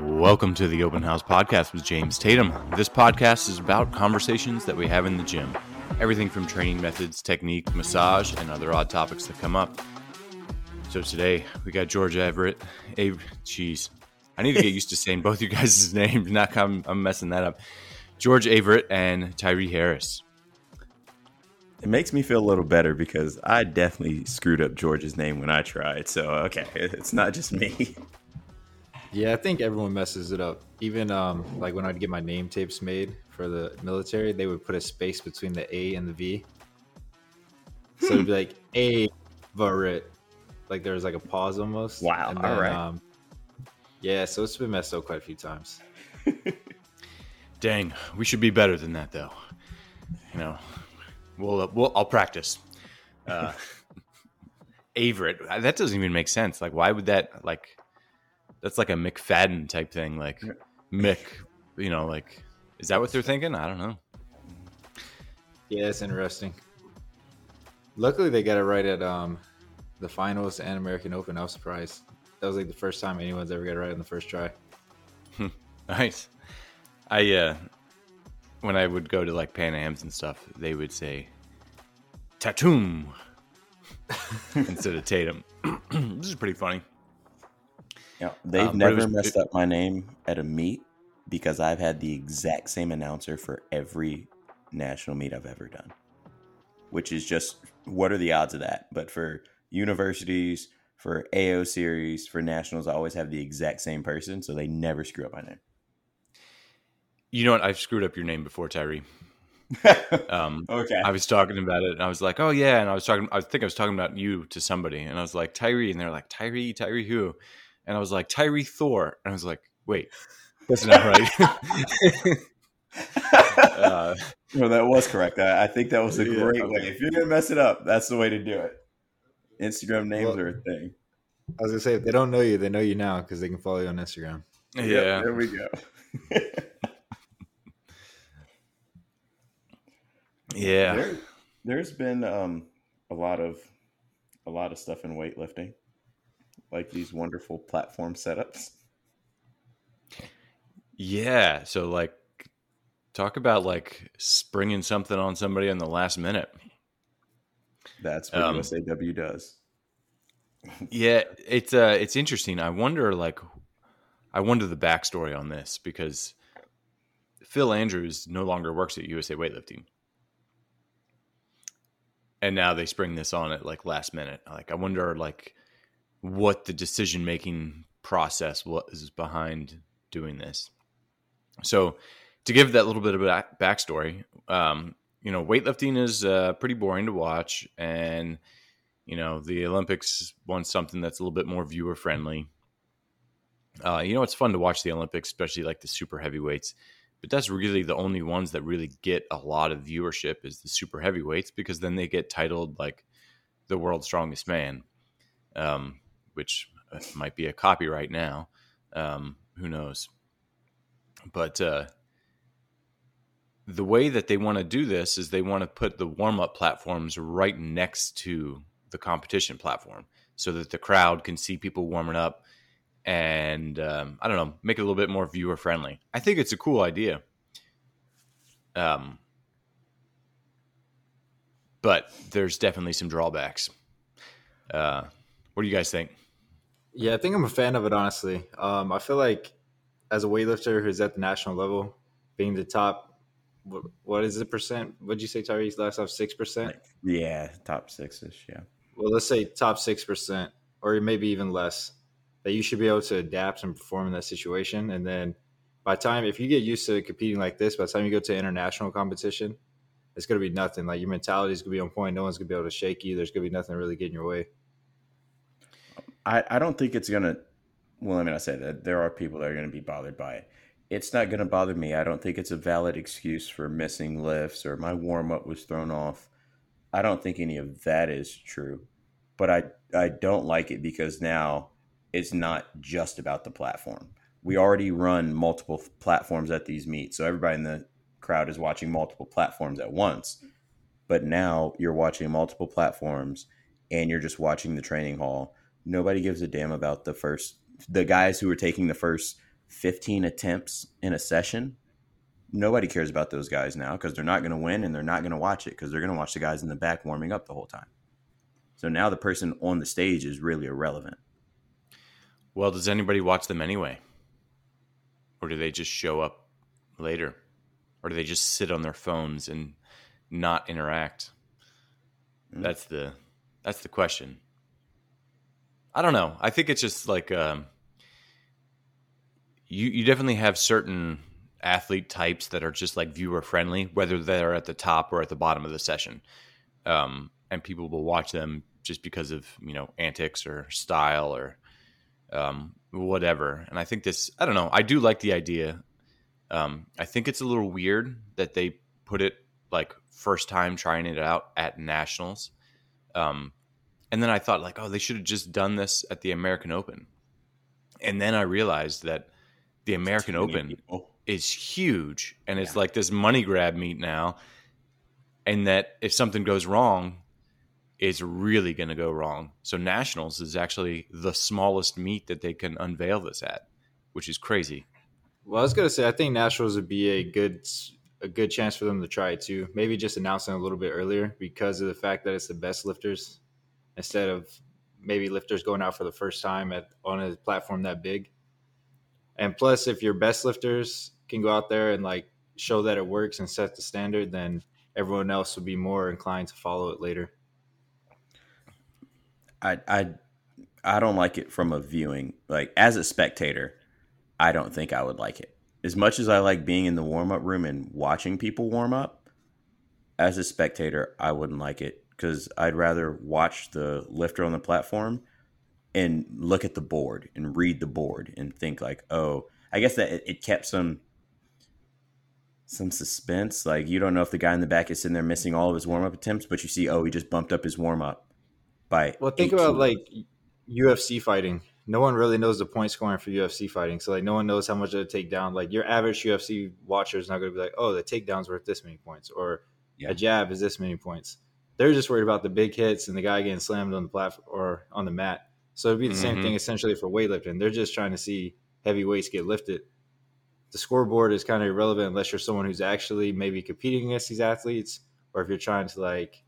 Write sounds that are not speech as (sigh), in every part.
Welcome to the Open House Podcast with James Tatum. This podcast is about conversations that we have in the gym. Everything from training methods, technique, massage, and other odd topics that come up. So today we got George Everett. A jeez, I need to get used to saying both you guys' (laughs) names. Not I'm, I'm messing that up. George Averett and Tyree Harris. It makes me feel a little better because I definitely screwed up George's name when I tried. So okay, (laughs) it's not just me. Yeah, I think everyone messes it up. Even um, like when I'd get my name tapes made for the military, they would put a space between the A and the V. So it'd be like (laughs) A Varit. Like there was like a pause almost. Wow. And all right. Um, yeah, so it's been messed up quite a few times. (laughs) Dang, we should be better than that, though. You know, we'll, uh, we'll I'll practice. Uh, (laughs) Averett, that doesn't even make sense. Like, why would that like? That's like a McFadden type thing. Like Mick, you know, like is that what they're thinking? I don't know. Yeah, it's interesting. Luckily, they got it right at um, the finals and American Open. I was surprised. That was like the first time anyone's ever got it right on the first try. (laughs) nice. I uh, when I would go to like Pan Am's and stuff, they would say Tatum (laughs) instead of Tatum. (clears throat) this is pretty funny. Yeah, they've Um, never was- messed up my name at a meet because I've had the exact same announcer for every national meet I've ever done. Which is just what are the odds of that? But for universities, for AO series, for nationals, I always have the exact same person, so they never screw up my name. You know what? I've screwed up your name before, Tyree. (laughs) Um, okay. I was talking about it, and I was like, "Oh yeah," and I was talking. I think I was talking about you to somebody, and I was like, "Tyree," and they're like, "Tyree, Tyree who?" And I was like, "Tyree Thor," and I was like, "Wait, that's not right." (laughs) (laughs) uh, no, that was correct. I, I think that was a Yeah, great okay. way. If you're gonna mess it up, that's the way to do it. Instagram names Well- are a thing. I was gonna say if they don't know you, they know you now because they can follow you on Instagram. yeah, Yep, there we go. Yeah. There, there's been um, a lot of a lot of stuff in weightlifting, like these wonderful platform setups. Yeah. So like talk about like springing something on somebody in the last minute. That's what Um, USAW does. Yeah, it's uh it's interesting. I wonder like I wonder the backstory on this because Phil Andrews no longer works at USA Weightlifting. And now they spring this on at like last minute. Like I wonder like what the decision making process was behind doing this. So to give that little bit of back backstory, um, you know, weightlifting is uh, pretty boring to watch, and you know, the Olympics wants something that's a little bit more viewer friendly. Uh, you know, it's fun to watch the Olympics, especially like the super heavyweights, but that's really the only ones that really get a lot of viewership is the super heavyweights because then they get titled like the world's strongest man, um, which uh, might be a copyright now. Um, who knows? But uh, the way that they want to do this is they want to put the warm up platforms right next to the competition platform so that the crowd can see people warming up and um, I don't know, make it a little bit more viewer friendly. I think it's a cool idea. Um, but there's definitely some drawbacks. Uh, what do you guys think? Yeah, I think I'm a fan of it. Honestly, um, I feel like as a weightlifter who's at the national level, being the top, what, what is the percent? What'd you say, Tyrese? Last off, six percent. Yeah, top six ish. Yeah. Well, let's say top six percent, or maybe even less. That you should be able to adapt and perform in that situation, and then by time if you get used to competing like this, by the time you go to international competition, it's gonna be nothing. Like your mentality is gonna be on point. No one's gonna be able to shake you. There's gonna be nothing really getting your way. I, I don't think it's gonna. Well, I mean, I say that there are people that are gonna be bothered by it. It's not gonna bother me. I don't think it's a valid excuse for missing lifts or my warm up was thrown off. I don't think any of that is true, but I I don't like it because now it's not just about the platform. We already run multiple platforms at these meets, so everybody in the crowd is watching multiple platforms at once. But now you're watching multiple platforms and you're just watching the training hall Nobody gives a damn about the first the guys who are taking the first 15 attempts in a session. Nobody cares about those guys now because they're not going to win and they're not going to watch it because they're going to watch the guys in the back warming up the whole time. So now the person on the stage is really irrelevant. Well, does anybody watch them anyway? Or do they just show up later? Or do they just sit on their phones and not interact? Mm. That's the that's the question. I don't know. I think it's just like um, you you definitely have certain athlete types that are just like viewer friendly, whether they're at the top or at the bottom of the session, um, and people will watch them just because of you know antics or style or um, whatever. And I think this, I don't know, I do like the idea. Um, I think it's a little weird that they put it like first time trying it out at nationals. Um, and then I thought like, oh, they should have just done this at the American Open. And then I realized that the American Open is huge and yeah. it's like this money grab meet now. And that if something goes wrong, it's really going to go wrong. So nationals is actually the smallest meet that they can unveil this at, which is crazy. Well, I was going to say I think nationals would be a good a good chance for them to try it too. Maybe just announcing a little bit earlier because of the fact that it's the best lifters instead of maybe lifters going out for the first time at on a platform that big. And plus, if your best lifters can go out there and like show that it works and set the standard, then everyone else would be more inclined to follow it later. I I I don't like it from a viewing like as a spectator. I don't think I would like it as much as I like being in the warm up room and watching people warm up. As a spectator, I wouldn't like it because I'd rather watch the lifter on the platform and look at the board and read the board and think like, oh, I guess that it, it kept some some suspense. Like you don't know if the guy in the back is sitting there missing all of his warm up attempts, but you see, oh, he just bumped up his warm up by. Well, think about like UFC fighting. No one really knows the point scoring for UFC fighting, so like no one knows how much of a takedown. Like your average UFC watcher is not going to be like, oh, the takedown's worth this many points, or yeah. a jab is this many points they're just worried about the big hits and the guy getting slammed on the platform or on the mat. So it'd be the mm-hmm. same thing essentially for weightlifting. They're just trying to see heavy weights get lifted. The scoreboard is kind of irrelevant unless you're someone who's actually maybe competing against these athletes, or if you're trying to like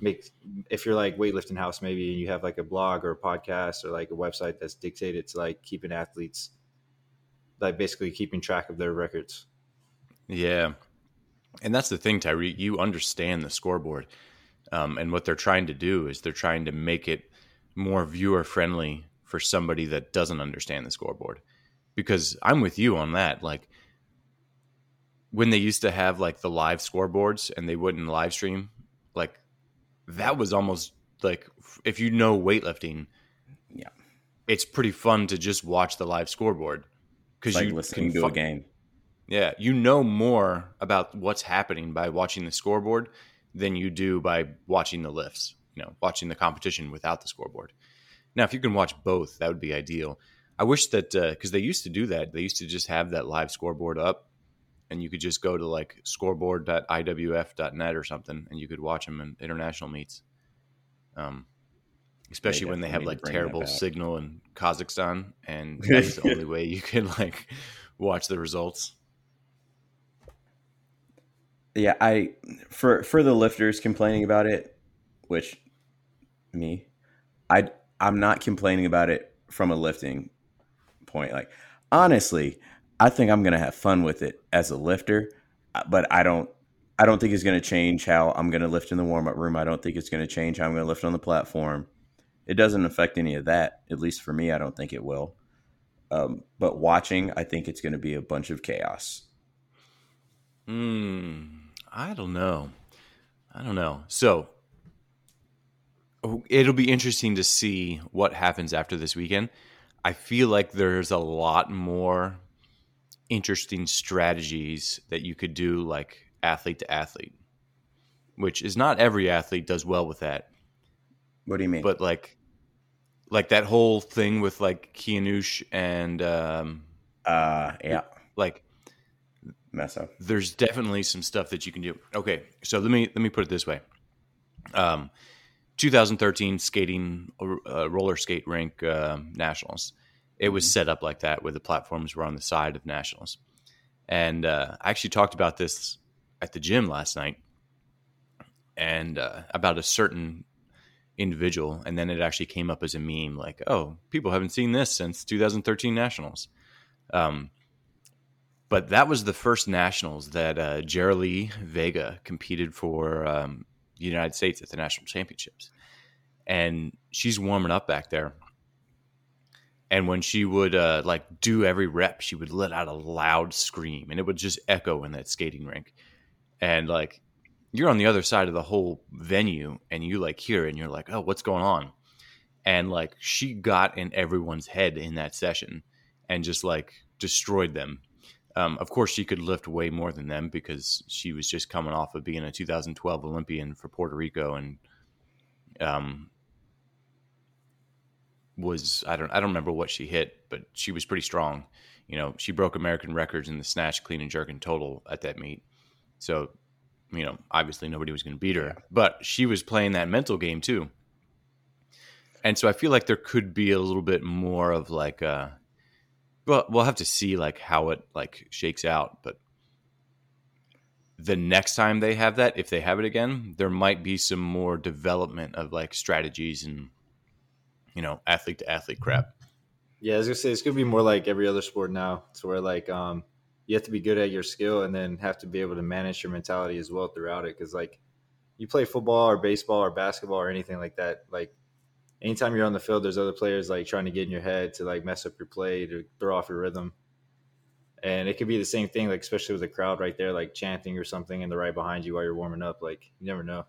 make if you're like weightlifting house maybe and you have like a blog or a podcast or like a website that's dictated to like keeping athletes like basically keeping track of their records. Yeah. And that's the thing, Tyree. You understand the scoreboard. Um, and what they're trying to do is they're trying to make it more viewer friendly for somebody that doesn't understand the scoreboard. Because I'm with you on that. Like when they used to have like the live scoreboards and they wouldn't live stream, like that was almost like if you know weightlifting, yeah, it's pretty fun to just watch the live scoreboard because like you listening to fu- a game. Yeah, you know more about what's happening by watching the scoreboard than you do by watching the lifts, you know, watching the competition without the scoreboard. Now, if you can watch both, that would be ideal. I wish that because uh, they used to do that, they used to just have that live scoreboard up, and you could just go to like scoreboard.iwf.net or something, and you could watch them in international meets. Um, especially they when they have like terrible signal in Kazakhstan, and (laughs) that's the only way you can like (laughs) watch the results yeah, I for for the lifters complaining about it, which me, I I'm not complaining about it from a lifting point. Like honestly, I think I'm gonna have fun with it as a lifter, uh, but I don't I don't think it's gonna change how I'm gonna lift in the warm up room. I don't think it's gonna change how I'm gonna lift on the platform. It doesn't affect any of that. At least for me, I don't think it will. Um, but watching, I think it's going to be a bunch of chaos. Hmm. I don't know. I don't know. So oh, it'll be interesting to see what happens after this weekend. I feel like there's a lot more interesting strategies that you could do, like athlete to athlete, which is not every athlete does well with that. What do you mean? But like, like that whole thing with like Kianoush and um, uh, yeah, like mess up. There's definitely some stuff that you can do. Okay, so let me let me put it this way. Um, 2013 skating uh, roller skate rink uh, nationals. It was set up like that, where the platforms were on the side of nationals. And uh, I actually talked about this at the gym last night, and uh, about a certain individual, and then it actually came up as a meme, like, "Oh, people haven't seen this since 2013 nationals." Um, but that was the first nationals that uh, Lee Vega competed for um, the United States at the national championships, and she's warming up back there. And when she would uh, like do every rep, she would let out a loud scream, and it would just echo in that skating rink. And like you're on the other side of the whole venue, and you like hear, and you're like, "Oh, what's going on?" And like she got in everyone's head in that session, and just like destroyed them um, of course, she could lift way more than them because she was just coming off of being a 2012 Olympian for Puerto Rico and um, was I don't I don't remember what she hit, but she was pretty strong. You know, she broke American records in the snatch, clean and jerk, and total at that meet. So, you know, obviously nobody was going to beat her, but she was playing that mental game too. And so I feel like there could be a little bit more of like a well, we'll have to see like how it like shakes out, but the next time they have that, if they have it again, there might be some more development of like strategies and you know athlete to athlete crap. Yeah, I was gonna say it's gonna be more like every other sport now, to where like um you have to be good at your skill and then have to be able to manage your mentality as well throughout it. Because like you play football or baseball or basketball or anything like that, like anytime you're on the field, there's other players like trying to get in your head to like mess up your play to throw off your rhythm. And it could be the same thing, like especially with the crowd right there, like chanting or something, and the right behind you while you're warming up. Like you never know.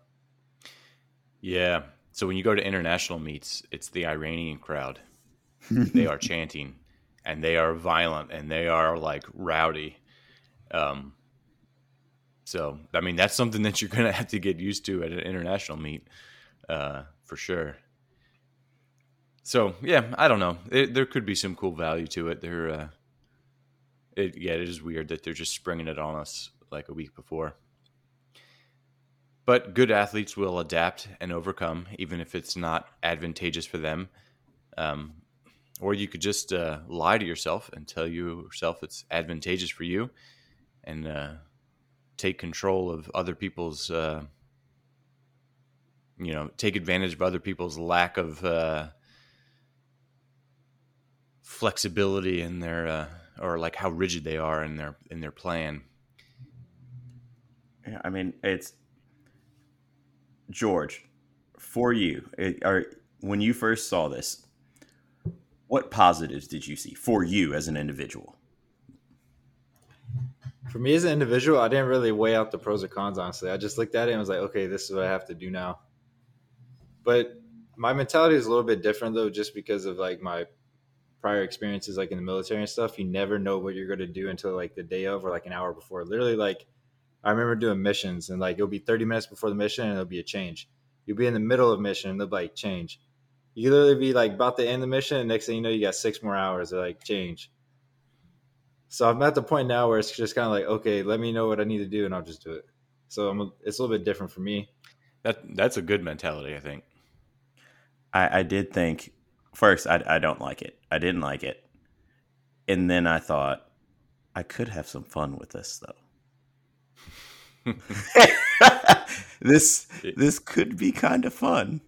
Yeah. So when you go to international meets, it's the Iranian crowd. (laughs) they are chanting, and they are violent, and they are like rowdy. Um. So I mean, that's something that you're gonna (laughs) have to get used to at an international meet, uh, for sure. So yeah, I don't know. It, there could be some cool value to it. There, uh, it, yeah, it is weird that they're just springing it on us like a week before. But good athletes will adapt and overcome, even if it's not advantageous for them. Um, or you could just uh, lie to yourself and tell yourself it's advantageous for you, and uh, take control of other people's. Uh, you know, take advantage of other people's lack of uh, flexibility in their uh, or like how rigid they are in their in their plan. Yeah, I mean, it's George for you. Eh, or when you first saw this, what positives did you see for you as an individual? For me as an individual, I didn't really weigh out the pros or cons. Honestly, I just looked at it and was like, okay, this is what I have to do now. But my mentality is a little bit different though, just because of like my prior experiences like in the military and stuff, you never know what you're going to do until like the day of or like an hour before. Literally, like I remember doing missions and like it'll be 30 minutes before the mission and it'll be a change. You'll be in the middle of mission and they'll be like change. You literally be like about to end the mission and next thing you know you got six more hours. They're like change. So I'm at the point now where it's just kind of like okay, let me know what I need to do and I'll just do it. So I'm it's a little bit different for me. That that's a good mentality, I think. I, I did think first I, I don't like it. I didn't like it. And then I thought I could have some fun with this though. (laughs) this this could be kind of fun.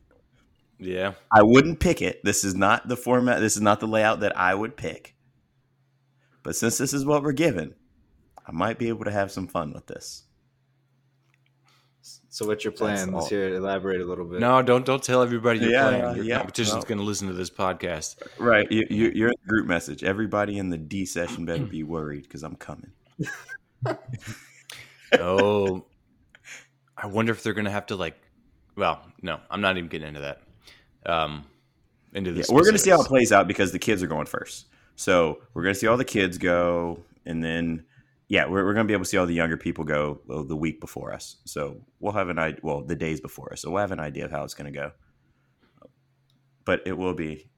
Yeah. I wouldn't pick it. This is not the format, this is not the layout that I would pick. But since this is what we're given, I might be able to have some fun with this. So what's your plan? Let's hear it. Elaborate a little bit. No, don't don't tell everybody your Yeah, plan. Your yeah, competition's no. going to listen to this podcast. Right. You, you, you're in the group message. Everybody in the D session better be worried because I'm coming. (laughs) oh, I wonder if they're going to have to like. Well, no, I'm not even getting into that. Um, into this, Yeah, we're going to see how it plays out because the kids are going first. So we're going to see all the kids go, and then yeah, we're, we're going to be able to see all the younger people go well, the week before us. So we'll have an idea. Well, the days before us, so we'll have an idea of how it's going to go. But it will be.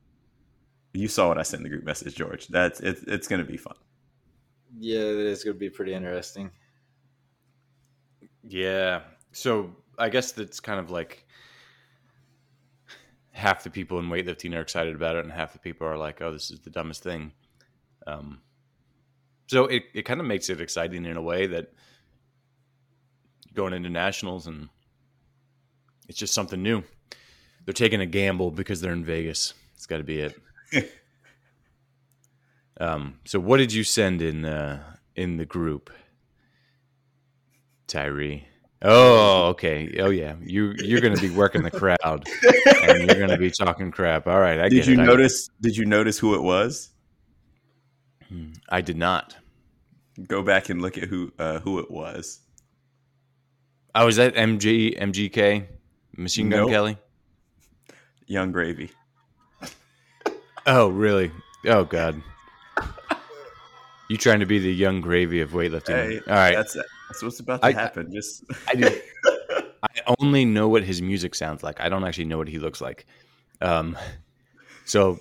You saw what I sent in the group message, George. That's it's it's going to be fun. Yeah, it is going to be pretty interesting. Yeah. So I guess that's kind of like half the people in weightlifting are excited about it, and half the people are like, "Oh, this is the dumbest thing." Um, so it it kind of makes it exciting in a way that going into nationals and it's just something new. They're taking a gamble because they're in Vegas. It's got to be it. (laughs) um, so what did you send in uh, in the group, Tyree? Oh, okay. Oh, yeah. You you're going to be working the crowd, and you're going to be talking crap. All right, I did get you it. Notice? Did you notice who it was? I did not. Go back and look at who uh, who it was. I was at MG MGK Machine Gun Nope. Kelly. Yung Gravy. Oh, really? Oh, God. You trying to be the Yung Gravy of weightlifting? Hey, All right. that's that's what's about to I- happen. Just I do. (laughs) I only know what his music sounds like. I don't actually know what he looks like. Um, so,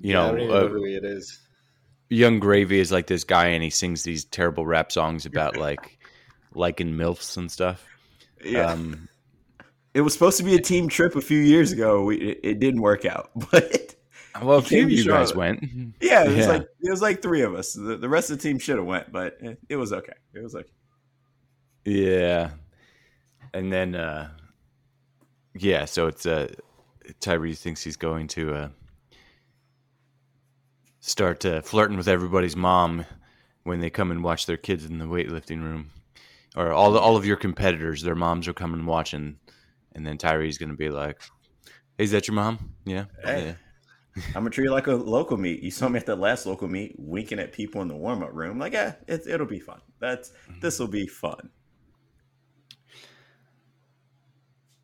you Yeah, I know, don't even uh, know who it is. Yung Gravy is like this guy, and he sings these terrible rap songs about (laughs) like liking milfs and stuff. yeah. Um, it was supposed to be a team trip a few years ago. We it, it didn't work out, (laughs) but well, a few of to you guys went. yeah, it was Yeah. like it was like three of us. The, the rest of the team should have went, but it, it was okay. It was okay. Yeah. And then uh yeah, so it's uh Tyree thinks he's going to uh start uh, flirting with everybody's mom when they come and watch their kids in the weightlifting room. Or all all of your competitors, their moms are coming and watching and then Tyree's going to be like, "Hey, is that your mom?" Yeah. Hey. yeah. (laughs) I'm gonna treat you like a local meet. You saw me at the last local meet, winking at people in the warm up room. Like, yeah, it, it'll be fun. That's this will be fun.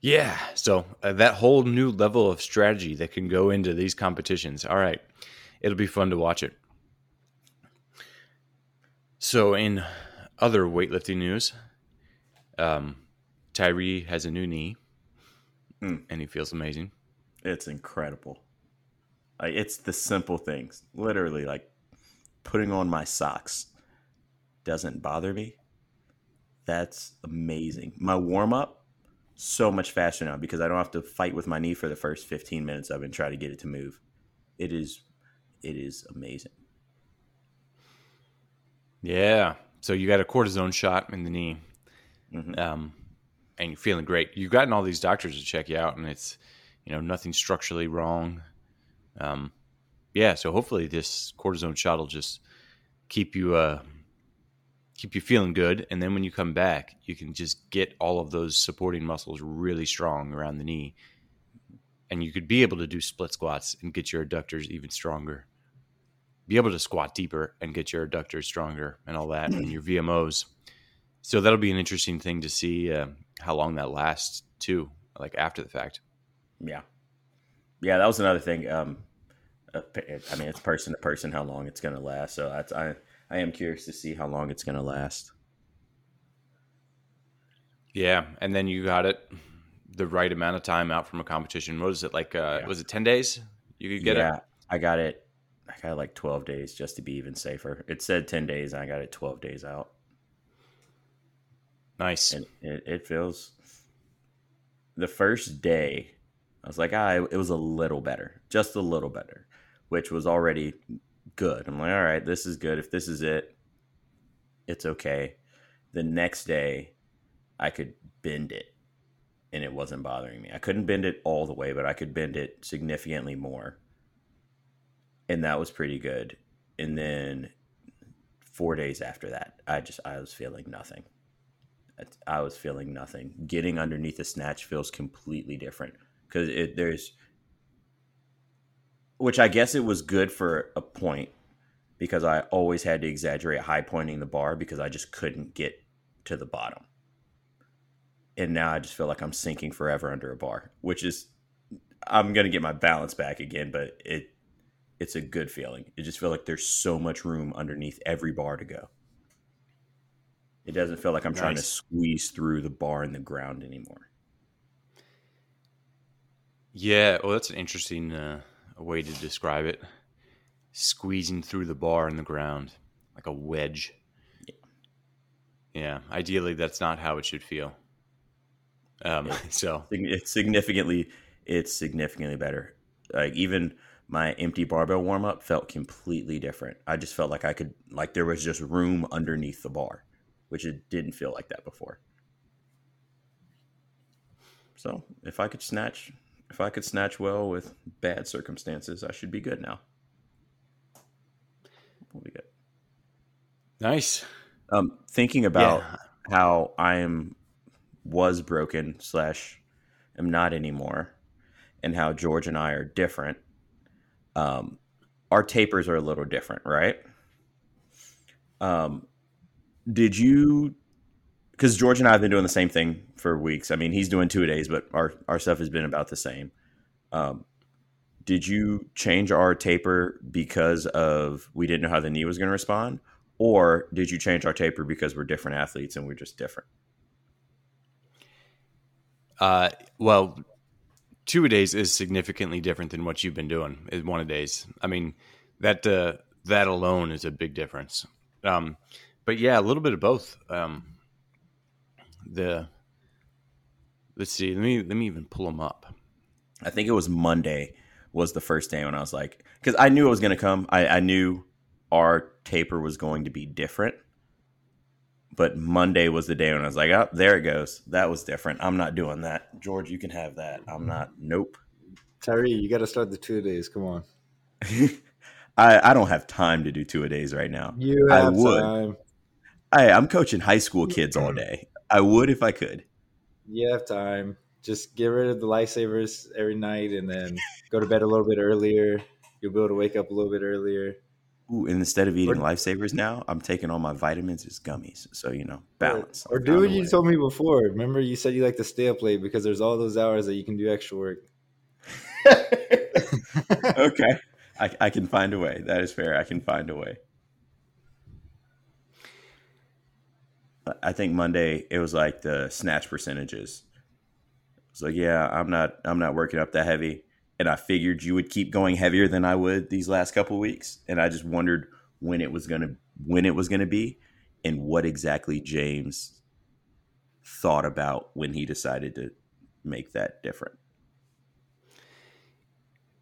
Yeah. So uh, that whole new level of strategy that can go into these competitions. All right. It'll be fun to watch it. So, in other weightlifting news, um, Tyree has a new knee Mm. and he feels amazing. It's incredible. Like it's the simple things. Literally, like putting on my socks doesn't bother me. That's amazing. My warm up so much faster now because I don't have to fight with my knee for the first 15 minutes of it and try to get it to move. It is it is amazing. Yeah. So, you got a cortisone shot in the knee. Mhm. um, and you're feeling great. You've gotten all these doctors to check you out, and it's you know nothing structurally wrong. Um, yeah, so hopefully this cortisone shot will just keep you uh, keep you feeling good, and then when you come back, you can just get all of those supporting muscles really strong around the knee, and you could be able to do split squats and get your adductors even stronger. Be able to squat deeper and get your adductors stronger and all that, and your VMOs. So that'll be an interesting thing to see uh, how long that lasts too, like after the fact. Yeah. Yeah, that was another thing. Um, uh, I mean, it's person to person how long it's going to last. So that's I I am curious to see how long it's going to last. Yeah, and then you got it the right amount of time out from a competition. What was it like? Uh, Yeah. Was it ten days? You could get yeah, it. I got it. I got it like twelve days just to be even safer. It said ten days, and I got it twelve days out, Nice. and it, it feels. The first day, I was like, ah, it, it was a little better, just a little better, which was already good. I'm like, all right, this is good. If this is it, it's okay. The next day, I could bend it, and it wasn't bothering me. I couldn't bend it all the way, but I could bend it significantly more and that was pretty good. And then four days after that, I just I was feeling nothing. I was feeling nothing. Getting underneath the snatch feels completely different because there's, which I guess it was good for a point because I always had to exaggerate high pointing the bar because I just couldn't get to the bottom. And now I just feel like I'm sinking forever under a bar, which is I'm gonna get my balance back again, but it it's a good feeling. You just feel like there's so much room underneath every bar to go. It doesn't feel like I'm trying to squeeze through the bar in the ground anymore. Yeah, well, that's an interesting uh, way to describe it. Squeezing through the bar in the ground like a wedge. Yeah, ideally, that's not how it should feel. Um, (laughs) so It's significantly it's significantly better. Like even my empty barbell warm up felt completely different. I just felt like I could like there was just room underneath the bar, which it didn't feel like that before. So if I could snatch if I could snatch well with bad circumstances, I should be good now. We'll be good. Nice. Um, thinking about yeah. how I am was broken slash am not anymore, and how George and I are different. Um, our tapers are a little different, right? Um, did you? Because George and I have been doing the same thing for weeks. I mean, he's doing two days, but our our stuff has been about the same. Um, did you change our taper because of we didn't know how the knee was going to respond, or did you change our taper because we're different athletes and we're just different? Uh, well, two a days is significantly different than what you've been doing. Is one a days. I mean, that uh, that alone is a big difference. Um, but yeah, a little bit of both. Um, the let's see. Let me let me even pull them up. I think it was Monday was the first day when I was like, because I knew it was going to come. I, I knew our taper was going to be different but Monday was the day when I was like, oh, there it goes. That was different. I'm not doing that. George, you can have that. I'm not. Nope. Tyree, you got to start the two days. Come on. (laughs) I, I don't have time to do two a days right now. You have I would. time. I, I'm coaching high school kids all (clears throat) day. I would if I could. You have time. Just get rid of the lifesavers every night and then go to bed a little bit earlier. You'll be able to wake up a little bit earlier. Ooh, and instead of eating or, lifesavers now, I'm taking all my vitamins as gummies. So you know, balance. Or, or do what you told me before. Remember, you said you like to stay up late because there's all those hours that you can do extra work. (laughs) okay, I, I can find a way. That is fair. I can find a way. I think Monday it was like the snatch percentages. It's like, yeah, I'm not I'm not working up that heavy and I figured you would keep going heavier than I would these last couple weeks, and I just wondered when it was gonna when it was gonna be, and what exactly James thought about when he decided to make that different.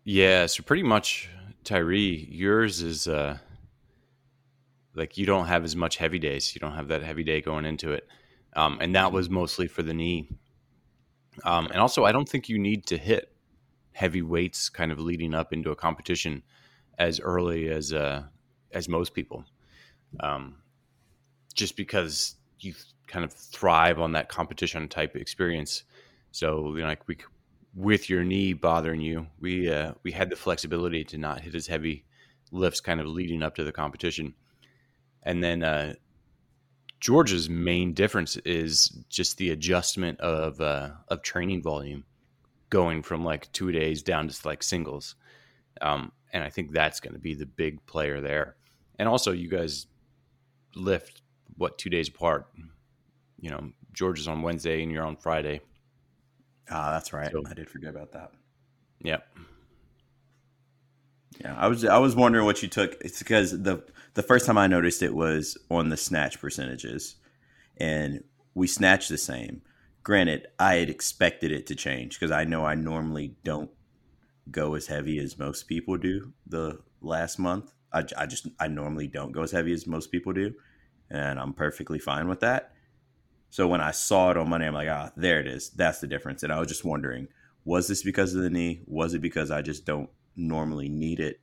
Yeah, so pretty much, Tyree, yours is uh, like you don't have as much heavy days. You don't have that heavy day going into it, um, and that was mostly for the knee. Um, and also, I don't think you need to hit heavy weights kind of leading up into a competition as early as uh, as most people, um, just because you kind of thrive on that competition type experience. So you know, like we with your knee bothering you, we uh, we had the flexibility to not hit as heavy lifts kind of leading up to the competition, and then. Uh, George's main difference is just the adjustment of uh, of training volume going from like two days down to like singles. Um, and I think that's going to be the big player there. And also, you guys lift what two days apart. You know, George is on Wednesday and you're on Friday. Ah, that's right. So, I did forget about that. Yep. Yeah, I was I was wondering what you took. It's because the the first time I noticed it was on the snatch percentages, and we snatched the same. Granted, I had expected it to change because I know I normally don't go as heavy as most people do the last month. I, I just, I normally don't go as heavy as most people do. And I'm perfectly fine with that. So when I saw it on Monday, I'm like, ah, there it is. That's the difference. And I was just wondering, was this because of the knee? Was it because I just don't normally need it?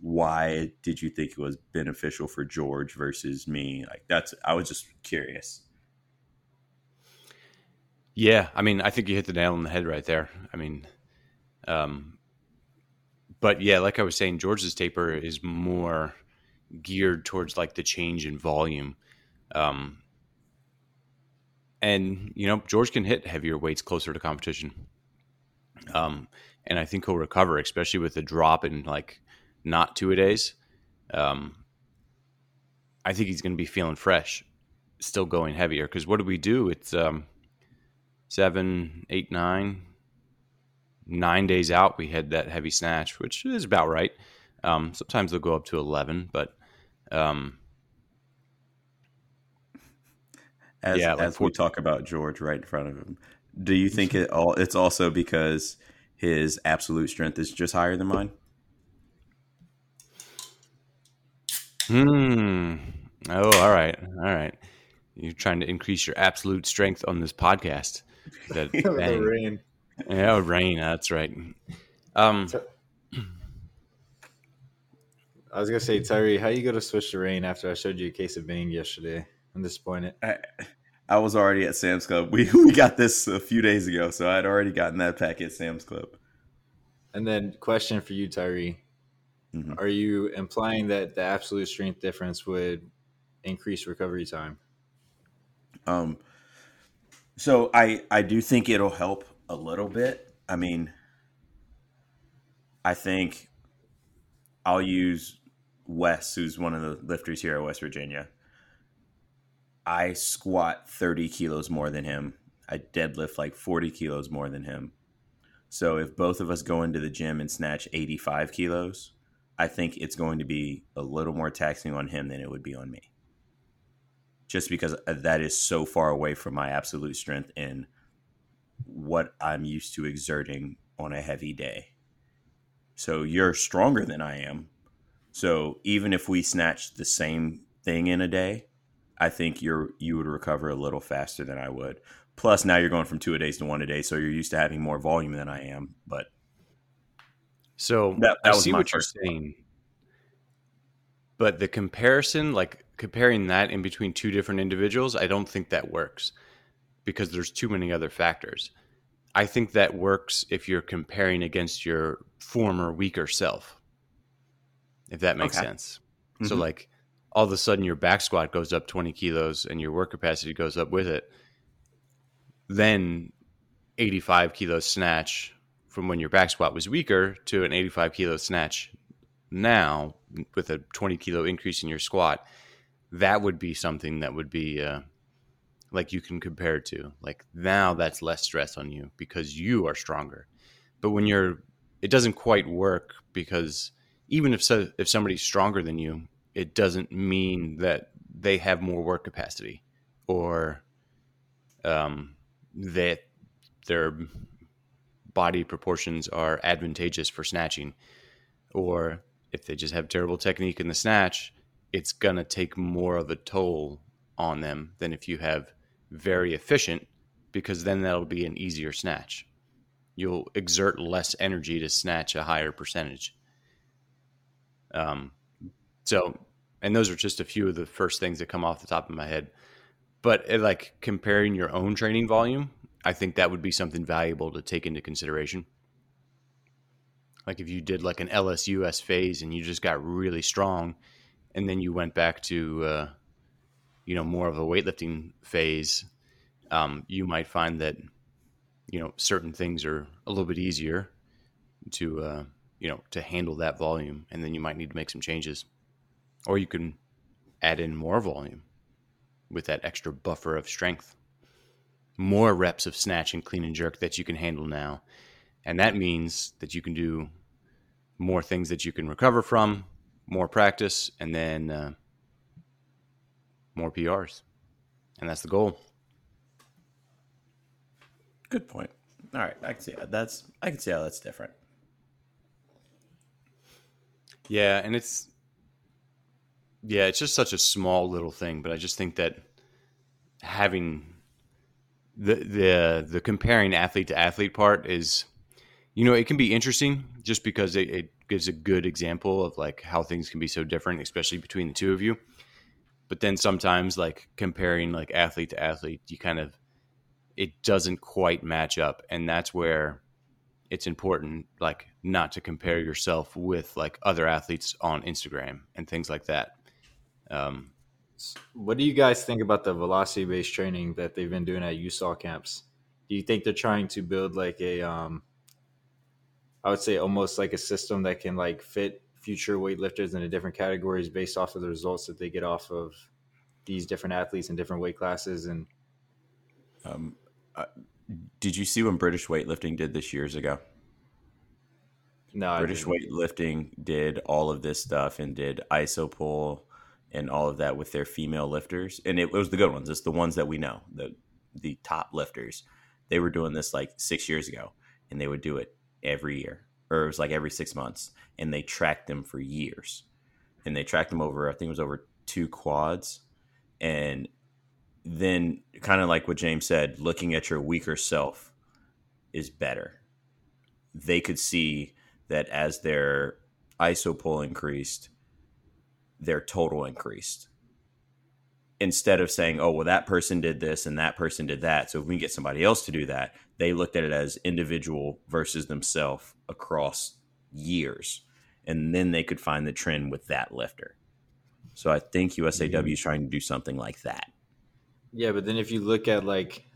Why did you think it was beneficial for George versus me? Like that's I was just curious. Yeah, I mean, I think you hit the nail on the head right there. I mean, um, but yeah, like I was saying, George's taper is more geared towards like the change in volume. Um, and you know, George can hit heavier weights closer to competition. Um, and I think he'll recover, especially with the drop in like not two a days. Um, I think he's going to be feeling fresh, still going heavier. Because what do we do? It's um, seven, eight, nine, nine days out, we had that heavy snatch, which is about right. Um, sometimes they'll go up to 11, but um, as, yeah, as we talk about George right in front of him, Do you think (laughs) it all? It's also because his absolute strength is just higher than mine. Hmm. Oh, all right, all right. You're trying to increase your absolute strength on this podcast. That (laughs) the Reign. yeah, Reign. That's right. Um, I was gonna say, Tyree, how you gonna switch to Reign after I showed you a case of Bing yesterday? I'm disappointed. I, I was already at Sam's Club. We (laughs) we got this a few days ago, so I'd already gotten that packet at Sam's Club. And then, question for you, Tyree: Mhm. Are you implying that the absolute strength difference would increase recovery time? Um, so I I do think it'll help a little bit. I mean, I think I'll use Wes, who's one of the lifters here at West Virginia. I squat 30 kilos more than him. I deadlift like 40 kilos more than him. So if both of us go into the gym and snatch 85 kilos, I think it's going to be a little more taxing on him than it would be on me just because uh, that is so far away from my absolute strength and what I'm used to exerting on a heavy day. So you're stronger than I am. So even if we snatch the same thing in a day, I think you're you would recover a little faster than I would. Plus now you're going from two a days to one a day, so you're used to having more volume than I am. But so That- that I see what you're thought. saying, but the comparison, like comparing that in between two different individuals, I don't think that works because there's too many other factors. I think that works if you're comparing against your former weaker self, if that makes Okay. sense. So, Mhm. like, all of a sudden your back squat goes up 20 kilos and your work capacity goes up with it. Then 85 kilos snatch from when your back squat was weaker to an 85 kilo snatch now with a 20 kilo increase in your squat that would be something that would be uh, like you can compare to. Like now that's less stress on you because you are stronger. But when you're it doesn't quite work because even if so, if somebody's stronger than you it doesn't mean that they have more work capacity or um, that their body proportions are advantageous for snatching. Or if they just have terrible technique in the snatch it's going to take more of a toll on them than if you have very efficient because then that'll be an easier snatch. You'll exert less energy to snatch a higher percentage. Um so and those are just a few of the first things that come off the top of my head. But uh, like comparing your own training volume i think that would be something valuable to take into consideration. Like if you did like an lsus phase and you just got really strong and then you went back to uh, you know more of a weightlifting phase um, you might find that you know certain things are a little bit easier to uh, you know to handle that volume and then you might need to make some changes. Or you can add in more volume with that extra buffer of strength more reps of snatch and clean and jerk that you can handle now and that means that you can do more things that you can recover from more practice and then uh, more prs and that's the goal good point. All right, I can see how that's I can see how that's different. Yeah, and it's yeah, it's just such a small little thing, but I just think that having the the the comparing athlete to athlete part is you know, it can be interesting just because it, it gives a good example of like how things can be so different, especially between the two of you. But then sometimes like comparing like athlete to athlete, you kind of it doesn't quite match up. And that's where it's important like not to compare yourself with like other athletes on Instagram and things like that. Um, What do you guys think about the velocity based training that they've been doing at USAW camps? Do you think they're trying to build like a, um, I would say almost like a system that can like fit future weightlifters into different categories based off of the results that they get off of these different athletes in different weight classes? And Um, uh, did you see when British weightlifting did this years ago? no, British weightlifting did all of this stuff and did iso pull and all of that with their female lifters, and it was the good ones. It's the ones that we know, the the top lifters. They were doing this like six years ago, and they would do it every year, or it was like every six months, and they tracked them for years, and they tracked them over. I think it was over two quads, and then kind of like what James said, looking at your weaker self is better. They could see that as their iso pull increased, their total increased. Instead of saying, oh, well, that person did this and that person did that. So if we can get somebody else to do that, they looked at it as individual versus themselves across years. And then they could find the trend with that lifter. So I think USAW is trying to do something like that. Yeah, but then if you look at like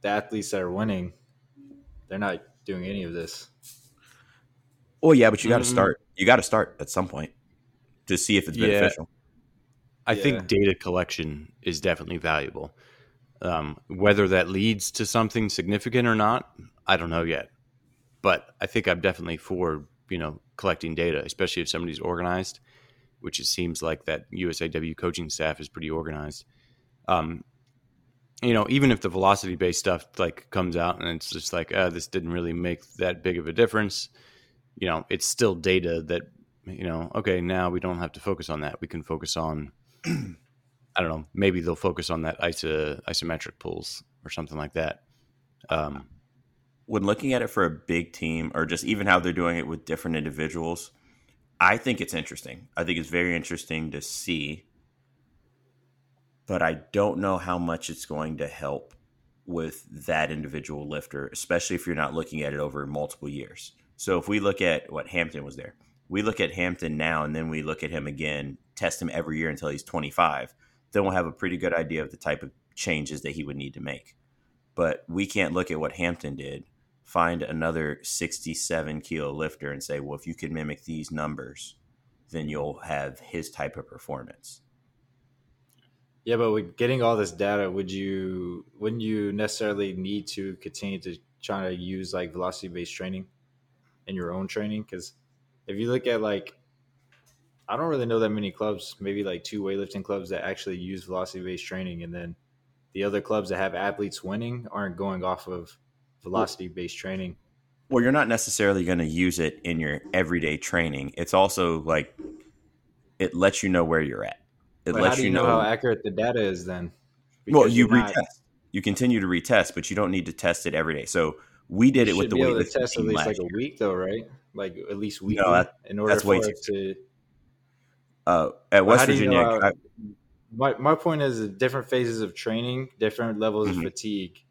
the athletes that are winning, they're not doing any of this. Well, yeah, but you got to mm-hmm. start. You got to start at some point to see if it's yeah. beneficial. I yeah. think data collection is definitely valuable. Um, whether that leads to something significant or not, I don't know yet. But I think I'm definitely for you know collecting data, especially if somebody's organized, which it seems like that USAW coaching staff is pretty organized. Um, you know, even if the velocity based stuff like comes out and it's just like, uh, this didn't really make that big of a difference, you know, it's still data that, you know, okay, now we don't have to focus on that. We can focus on, (clears throat) I don't know, maybe they'll focus on that iso- isometric pulls or something like that. Um, when looking at it for a big team or just even how they're doing it with different individuals, I think it's interesting. I think it's very interesting to see but I don't know how much it's going to help with that individual lifter, especially if you're not looking at it over multiple years. So if we look at what Hampton was there, we look at Hampton now and then we look at him again, test him every year until he's 25, then we'll have a pretty good idea of the type of changes that he would need to make. But we can't look at what Hampton did, find another 67 kilo lifter and say, well, if you can mimic these numbers, then you'll have his type of performance. Yeah, but with getting all this data, would you wouldn't you necessarily need to continue to try to use like velocity based training in your own training? Because if you look at like, I don't really know that many clubs, maybe like two weightlifting clubs that actually use velocity based training, and then the other clubs that have athletes winning aren't going off of velocity based training. Well, you're not necessarily going to use it in your everyday training. It's also like it lets you know where you're at. It but lets you, you know, know, how accurate the data is then. Because well, you retest. Not... You continue to retest, but you don't need to test it every day. So we did it with the weightlifting test at least like year. a week, though, right? Like at least weekly no, that, in order that's for it to. Uh, at West Virginia, you know, I, my my point is different phases of training, different levels mm-hmm. of fatigue.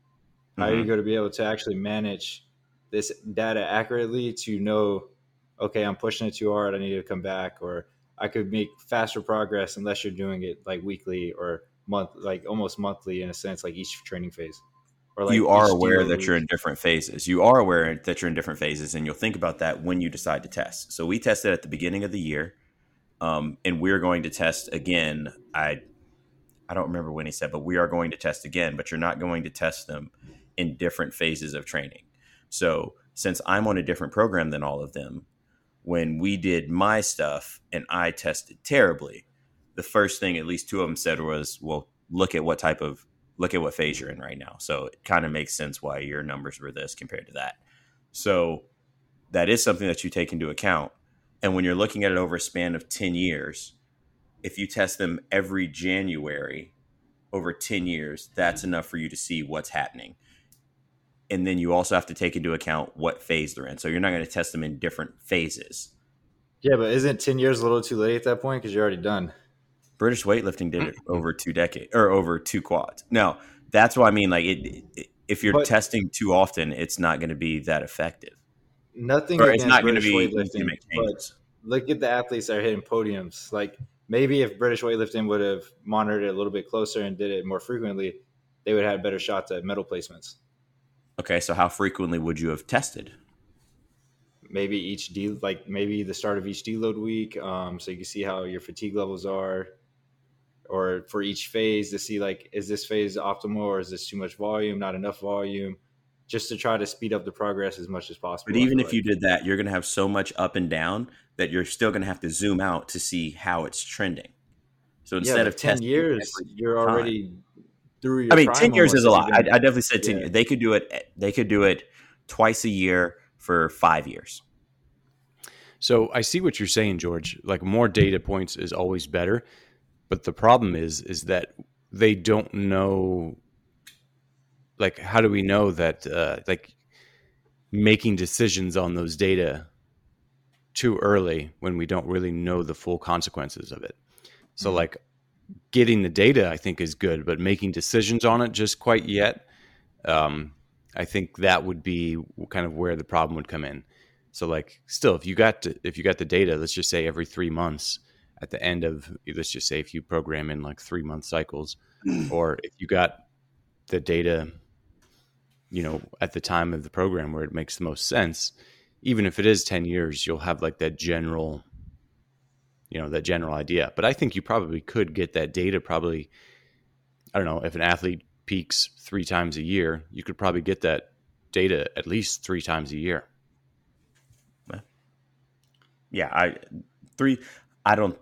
How mm-hmm. are you going to be able to actually manage this data accurately to know, okay, I'm pushing it too hard, I need to come back, or I could make faster progress unless you're doing it like weekly or month, like almost monthly in a sense, like each training phase. Like you are aware that you're in different phases. You are aware that you're in different phases, and you'll think about that when you decide to test. So we tested at the beginning of the year, um, and we're going to test again. I I don't remember when he said, but we are going to test again. But you're not going to test them in different phases of training. So since I'm on a different program than all of them, when we did my stuff and I tested terribly, the first thing at least two of them said was, "Well, look at what type of look at what phase you're in right now." So it kind of makes sense why your numbers were this compared to that. So that is something that you take into account. And when you're looking at it over a span of 10 years, if you test them every January over 10 years, that's enough for you to see what's happening and then you also have to take into account what phase they're in. So you're not going to test them in different phases. Yeah, but isn't 10 years a little too late at that point because you're already done? British weightlifting did it over two decades or over two quads. Now, that's why I mean, like, it, it, if you're but, testing too often, it's not going to be that effective. Nothing. Or it's not going to be weightlifting. But look at the athletes that are hitting podiums. Like maybe if British weightlifting would have monitored it a little bit closer and did it more frequently, they would have had better shots at medal placements. Okay, so how frequently would you have tested? Maybe each D, like maybe the start of each deload week, um, so you can see how your fatigue levels are, or for each phase to see like is this phase optimal or is this too much volume, not enough volume, just to try to speed up the progress as much as possible. But even if like. you did that, you're going to have so much up and down that you're still going to have to zoom out to see how it's trending. So instead yeah, of 10 years, you're already through your I mean, ten years is a lot. I, I definitely said ten Yeah. years. They could do it. They could do it twice a year for five years. So I see what you're saying, George. Like more data points is always better, but the problem is is that they don't know. Like, how do we know that? Uh, like, making decisions on those data too early when we don't really know the full consequences of it. So, Mhm. like, getting the data, I think, is good, but making decisions on it just quite yet, um, I think that would be kind of where the problem would come in. So like still if you got to, if you got the data, let's just say every 3 months at the end of let's just say if you program in like 3 month cycles (clears throat) or if you got the data you know at the time of the program where it makes the most sense, even if it is 10 years, you'll have like that general you know that general idea. But I think you probably could get that data probably I don't know, if an athlete peaks 3 times a year, you could probably get that data at least 3 times a year. Yeah, I three. I don't.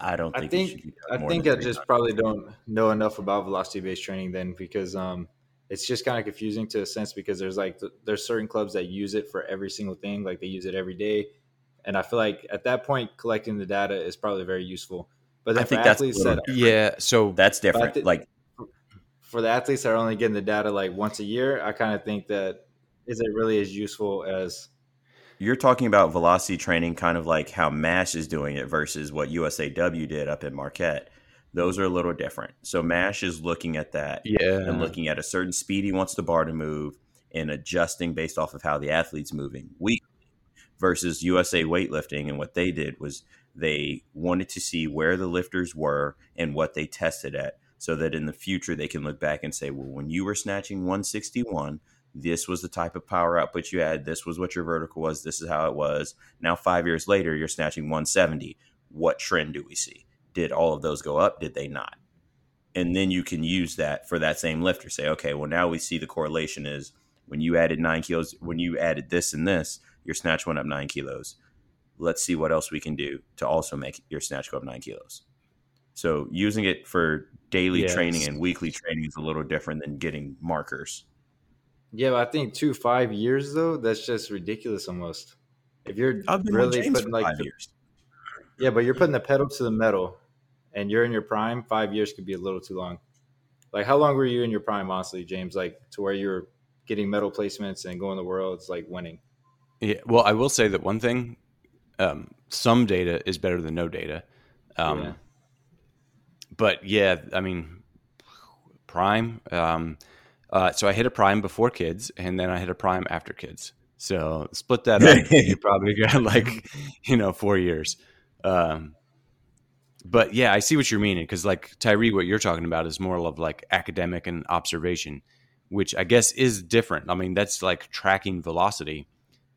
I don't I think. it think should be I more think than I just times. probably don't know enough about velocity based training then because um it's just kind of confusing to a sense because there's like there's certain clubs that use it for every single thing like they use it every day and I feel like at that point collecting the data is probably very useful but then I think that's little that. Yeah, so That's different. thi- like for the athletes that are only getting the data like once a year I kind of think that is it really as useful as you're talking about velocity training, kind of like how Mash is doing it versus what USAW did up in Marquette. Those are a little different. So Mash is looking at that yeah, and looking at a certain speed he wants the bar to move and adjusting based off of how the athlete's moving week versus USA weightlifting and what they did was they wanted to see where the lifters were and what they tested at so that in the future they can look back and say well when you were snatching 161 this was the type of power output you had this was what your vertical was this is how it was now 5 years later you're snatching 170 what trend do we see did all of those go up did they not and then you can use that for that same lifter. Say, okay, well now we see the correlation is when you added nine kilos, when you added this and this, your snatch went up nine kilos. Let's see what else we can do to also make your snatch go up nine kilos. So using it for daily Yes. training and weekly training is a little different than getting markers. Yeah but I think two five years though that's just ridiculous almost if you're I've been really James putting for like five the- years. Yeah, but you're putting the pedal to the metal, and you're in your prime. Five years could be a little too long. Like, how long were you in your prime, honestly, James? Like to where you're getting medal placements and going the world, it's like winning. Yeah, well, I will say that one thing: um, some data is better than no data. Um, Yeah. But yeah, I mean, prime. Um, uh, so I hit a prime before kids, and then I hit a prime after kids. So split that up, (laughs) you probably got like you know four years. Um, but yeah, I see what you're meaning because like Tyree, what you're talking about is more of like academic and observation, which I guess is different. I mean, that's like tracking velocity,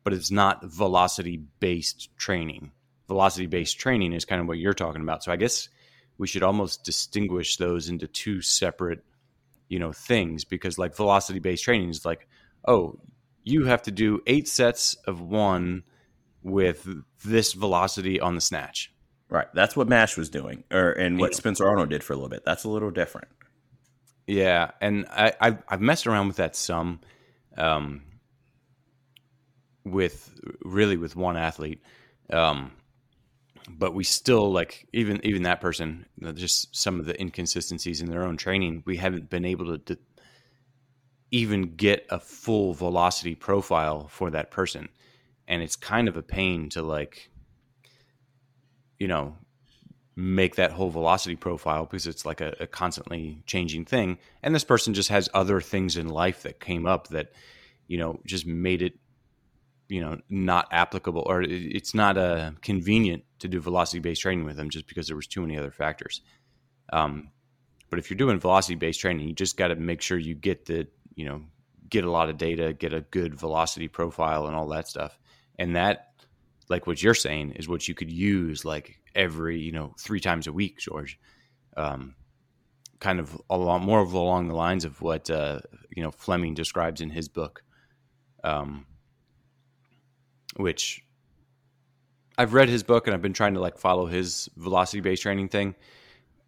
but it's not velocity based training. Velocity based training is kind of what you're talking about. So I guess we should almost distinguish those into two separate, you know, things because like velocity based training is like, oh, you have to do eight sets of one with this velocity on the snatch. Right. That's what Mash was doing, or and what. Spencer Arnold did for a little bit. That's a little different. Yeah, and I, I've I've messed around with that some, um, with really with one athlete, um, but we still like even even that person just some of the inconsistencies in their own training. We haven't been able to, to even get a full velocity profile for that person, and it's kind of a pain to like, you know, make that whole velocity profile because it's like a, a constantly changing thing. And this person just has other things in life that came up that, you know, just made it, you know, not applicable or it's not uh, convenient to do velocity based training with them just because there was too many other factors. Um, but if you're doing velocity based training, you just got to make sure you get the, you know, get a lot of data, get a good velocity profile and all that stuff. And that, like what you're saying, is what you could use like every, you know, three times a week, George. Um, kind of a lot more of along the lines of what uh, you know Fleming describes in his book, um, which I've read his book and I've been trying to like follow his velocity based training thing,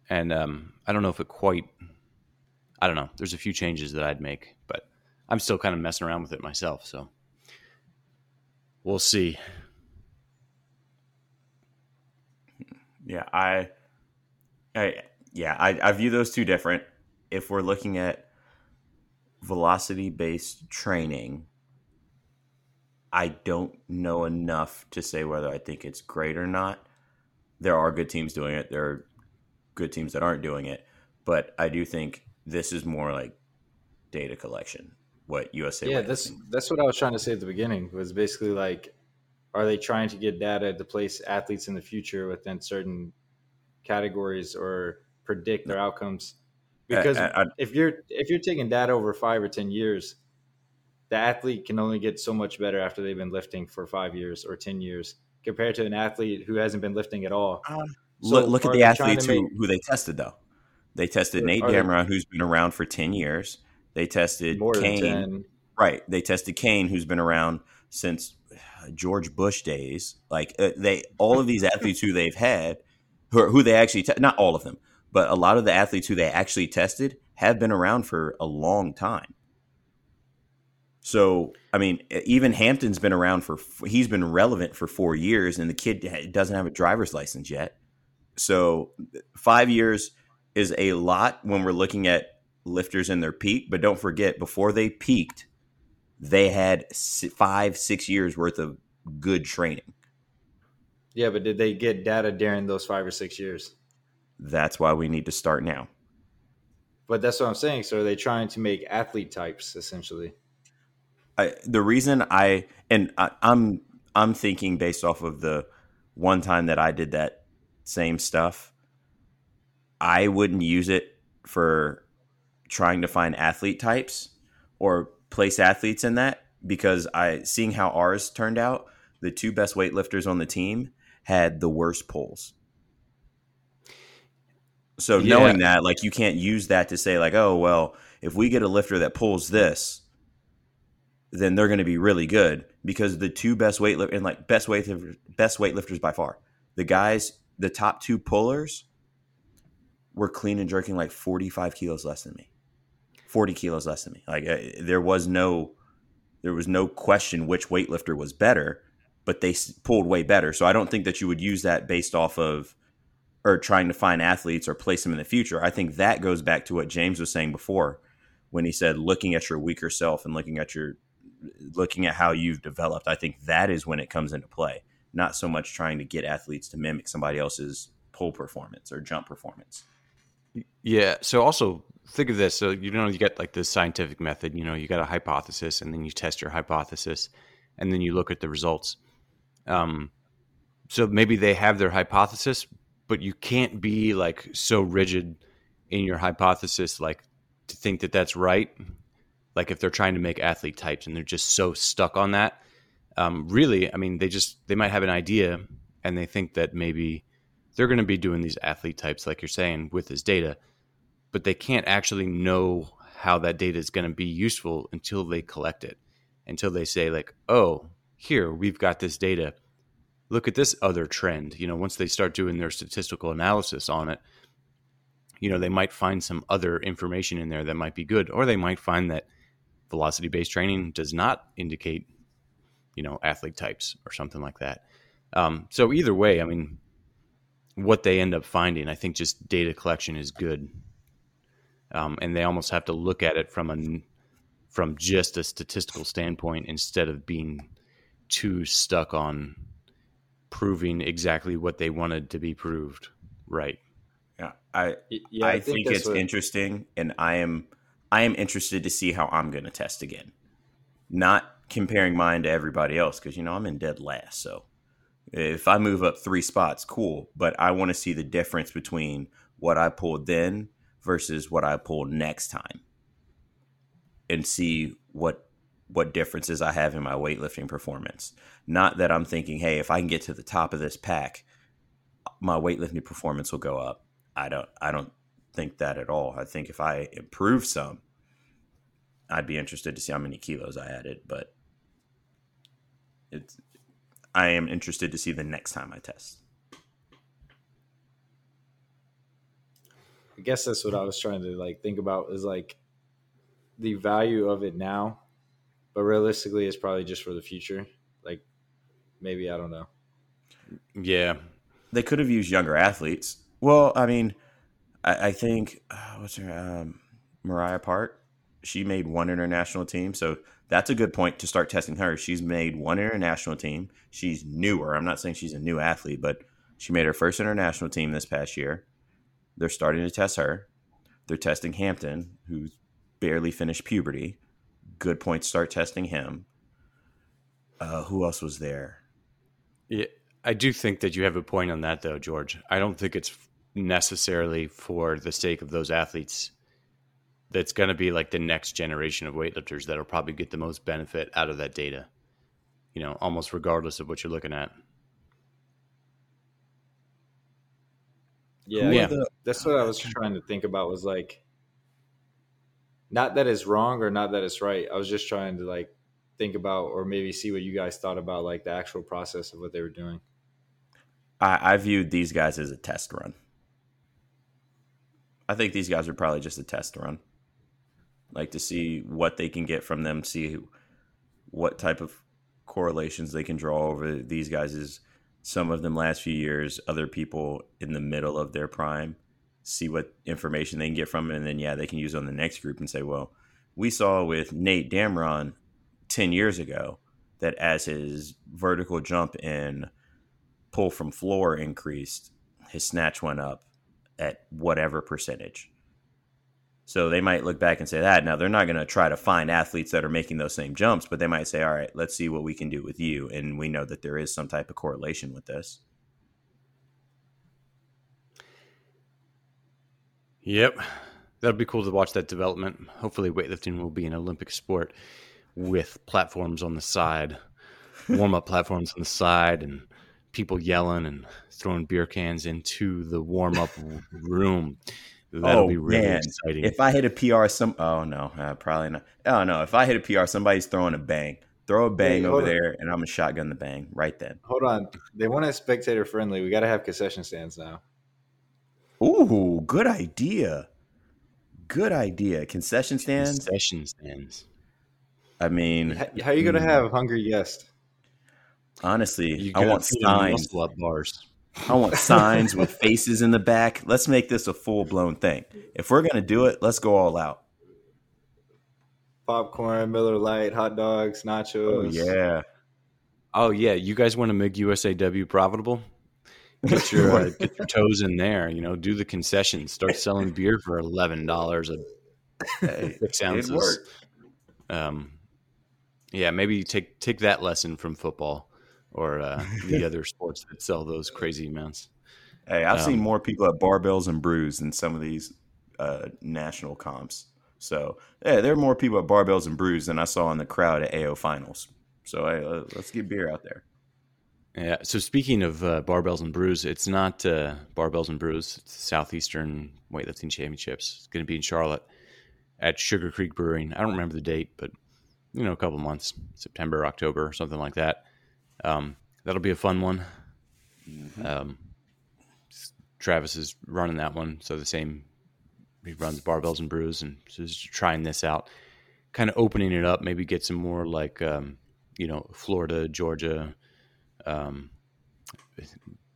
and um, I don't know if it quite I don't know. There's a few changes that I'd make, but I'm still kind of messing around with it myself. So we'll see. Yeah, I, I yeah, I, I view those two different. If we're looking at velocity based training, I don't know enough to say whether I think it's great or not. There are good teams doing it. There are good teams that aren't doing it, but I do think this is more like data collection. What USA? Yeah, that's that's what I was trying to say at the beginning. Was basically like, are they trying to get data to place athletes in the future within certain categories or predict their outcomes? Because I, I, if you're if you're taking data over five or ten years, the athlete can only get so much better after they've been lifting for five years or ten years compared to an athlete who hasn't been lifting at all. Uh, so look, look at the athletes who, make, who they tested though. They tested Nate Damron, who's been around for ten years. They tested More Caine, right? They tested Caine, who's been around since George Bush days. Like uh, they, all of these (laughs) athletes who they've had, who, who they actually, te- not all of them, but a lot of the athletes who they actually tested have been around for a long time. So, I mean, even Hampton's been around for, he's been relevant for four years, and the kid doesn't have a driver's license yet. So, five years is a lot when we're looking at lifters in their peak. But don't forget, before they peaked, they had five, six years worth of good training. Yeah, but did they get data during those five or six years? That's why we need to start now. But that's what I'm saying. So are they trying to make athlete types essentially? I, the reason I and I, I'm I'm thinking based off of the one time that I did that same stuff I wouldn't use it for trying to find athlete types or place athletes in that because I seeing how ours turned out, the two best weightlifters on the team had the worst pulls. So yeah. knowing that, like you can't use that to say like, oh well, if we get a lifter that pulls this, then they're going to be really good because the two best weightlifters and like best weight best weightlifters by far, the guys, the top two pullers were clean and jerking like 45 kilos less than me. 40 kilos less than me. Like uh, there was no there was no question which weightlifter was better but they pulled way better. So i don't think that you would use that based off of or trying to find athletes or place them in the future. I think that goes back to what james was saying before when he said looking at your weaker self and looking at your looking at how you've developed i think that is when it comes into play not so much trying to get athletes to mimic somebody else's pull performance or jump performance yeah. So also think of this. So you know you get like the scientific method. You know you got a hypothesis, and then you test your hypothesis, and then you look at the results. Um, so maybe they have their hypothesis, but you can't be like so rigid in your hypothesis, like to think that that's right. Like if they're trying to make athlete types and they're just so stuck on that. Um, really, I mean, they just they might have an idea and they think that maybe they're going to be doing these athlete types, like you're saying, with this data, but they can't actually know how that data is going to be useful until they collect it, until they say, like, oh, here, we've got this data. Look at this other trend. You know, once they start doing their statistical analysis on it, you know, they might find some other information in there that might be good, or they might find that velocity based training does not indicate, you know, athlete types or something like that. Um, so either way, I mean, what they end up finding. I think just data collection is good, um, and they almost have to look at it from a from just a statistical standpoint instead of being too stuck on proving exactly what they wanted to be proved. Right. Yeah, I yeah, I, I think, think it's what... interesting, and I am I am interested to see how I'm going to test again. Not comparing mine to everybody else because you know I'm in dead last, so if I move up three spots, cool. But I want to see the difference between what I pulled then versus what I pulled next time, and see what what differences I have in my weightlifting performance. Not that I'm thinking, hey, if I can get to the top of this pack, my weightlifting performance will go up. I don't. I don't think that at all. I think if I improve some, I'd be interested to see how many kilos I added. But it's I am interested to see the next time I test. I guess that's what I was trying to like think about is like the value of it now, but realistically, it's probably just for the future. Like maybe I don't know. Yeah, they could have used younger athletes. Well, I mean, I, I think uh, what's her um, Mariah Park. She made one international team, so that's a good point to start testing her. She's made one international team. She's newer. I'm not saying she's a new athlete, but she made her first international team this past year. They're starting to test her. They're testing Hampton, who's barely finished puberty. Good point start testing him. Uh, who else was there? Yeah, I do think that you have a point on that, though, George. I don't think it's necessarily for the sake of those athletes that's going to be like the next generation of weightlifters that'll probably get the most benefit out of that data, you know, almost regardless of what you're looking at. Yeah, yeah. The, that's what I was trying to think about was like not that it's wrong or not that it's right. I was just trying to like think about or maybe see what you guys thought about like the actual process of what they were doing. I, I viewed these guys as a test run. I think these guys are probably just a test run. Like to see what they can get from them, see what type of correlations they can draw over these guys is some of them last few years, other people in the middle of their prime, see what information they can get from it, and then yeah, they can use on the next group and say, well, we saw with Nate Damron ten years ago that as his vertical jump in pull from floor increased, his snatch went up at whatever percentage. So they might look back and say that. Now they're not going to try to find athletes that are making those same jumps, but they might say, "All right, let's see what we can do with you." And we know that there is some type of correlation with this. Yep. That'll be cool to watch that development. Hopefully weightlifting will be an Olympic sport with platforms on the side, warm-up platforms on the side and people yelling and throwing beer cans into the warm-up (laughs) room. That'll oh, be really man. exciting. If I hit a PR, some oh no, uh, probably not. Oh no, if I hit a PR, somebody's throwing a bang. Throw a bang hey, over on. there, and I'm gonna shotgun the bang right then. Hold on, they want it spectator friendly. We got to have concession stands now. Ooh, good idea. Good idea. Concession stands. Concession stands. I mean, how, how are you gonna hmm. have hungry guests? Honestly, I want signs. Bars. I want signs with faces in the back. Let's make this a full blown thing. If we're gonna do it, let's go all out. Popcorn, Miller Lite, hot dogs, nachos. Oh yeah. Oh yeah. You guys want to make USAW profitable? Get (laughs) your uh, get your toes in there. You know, do the concessions. Start selling beer for eleven dollars a hey, six ounces. Um, yeah, maybe take take that lesson from football or uh, (laughs) the other sports that sell those crazy amounts. Hey, I've um, seen more people at barbells and brews than some of these uh, national comps. So yeah, there are more people at barbells and brews than I saw in the crowd at AO finals. So hey, let's get beer out there. Yeah. So speaking of uh, barbells and brews, it's not uh, barbells and brews. It's Southeastern Weightlifting Championships. It's going to be in Charlotte at Sugar Creek Brewing. I don't remember the date, but you know, a couple months, September, October, something like that. Um, that'll be a fun one. Mm-hmm. Um, Travis is running that one, so the same. He runs barbells and brews, and just trying this out, kind of opening it up. Maybe get some more like um, you know Florida, Georgia, um,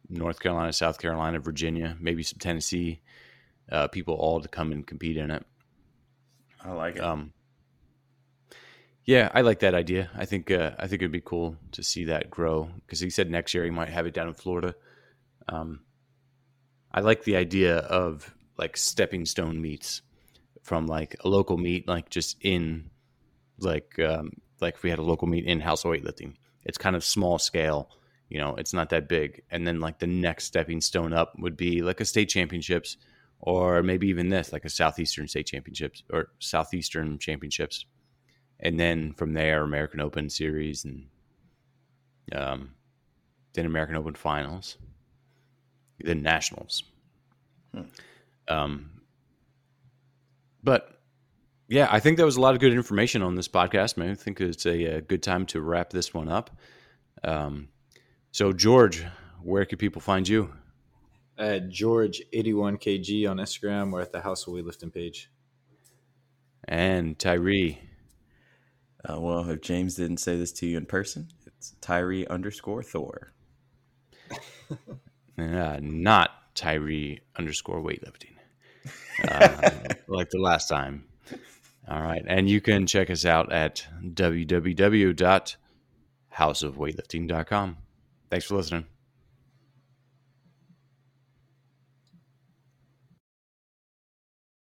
North Carolina, South Carolina, Virginia, maybe some Tennessee uh, people all to come and compete in it. I like it. Um, yeah, I like that idea. I think uh, I think it'd be cool to see that grow because he said next year he might have it down in Florida. Um, I like the idea of like stepping stone meets from like a local meet, like just in like um, like if we had a local meet in house weightlifting. It's kind of small scale, you know, it's not that big. And then like the next stepping stone up would be like a state championships, or maybe even this, like a southeastern state championships or southeastern championships and then from there, American Open series and um, then American Open finals, then nationals. Hmm. Um, but yeah, I think that was a lot of good information on this podcast. Man, I think it's a, a good time to wrap this one up. Um, so, George, where can people find you? at George81kg on Instagram or at the House of Weightlifting page. And Tyree. Uh, well, if James didn't say this to you in person, it's Tyree underscore Thor. (laughs) uh, not Tyree underscore weightlifting. Uh, (laughs) like the last time. All right. And you can check us out at www.houseofweightlifting.com. Thanks for listening.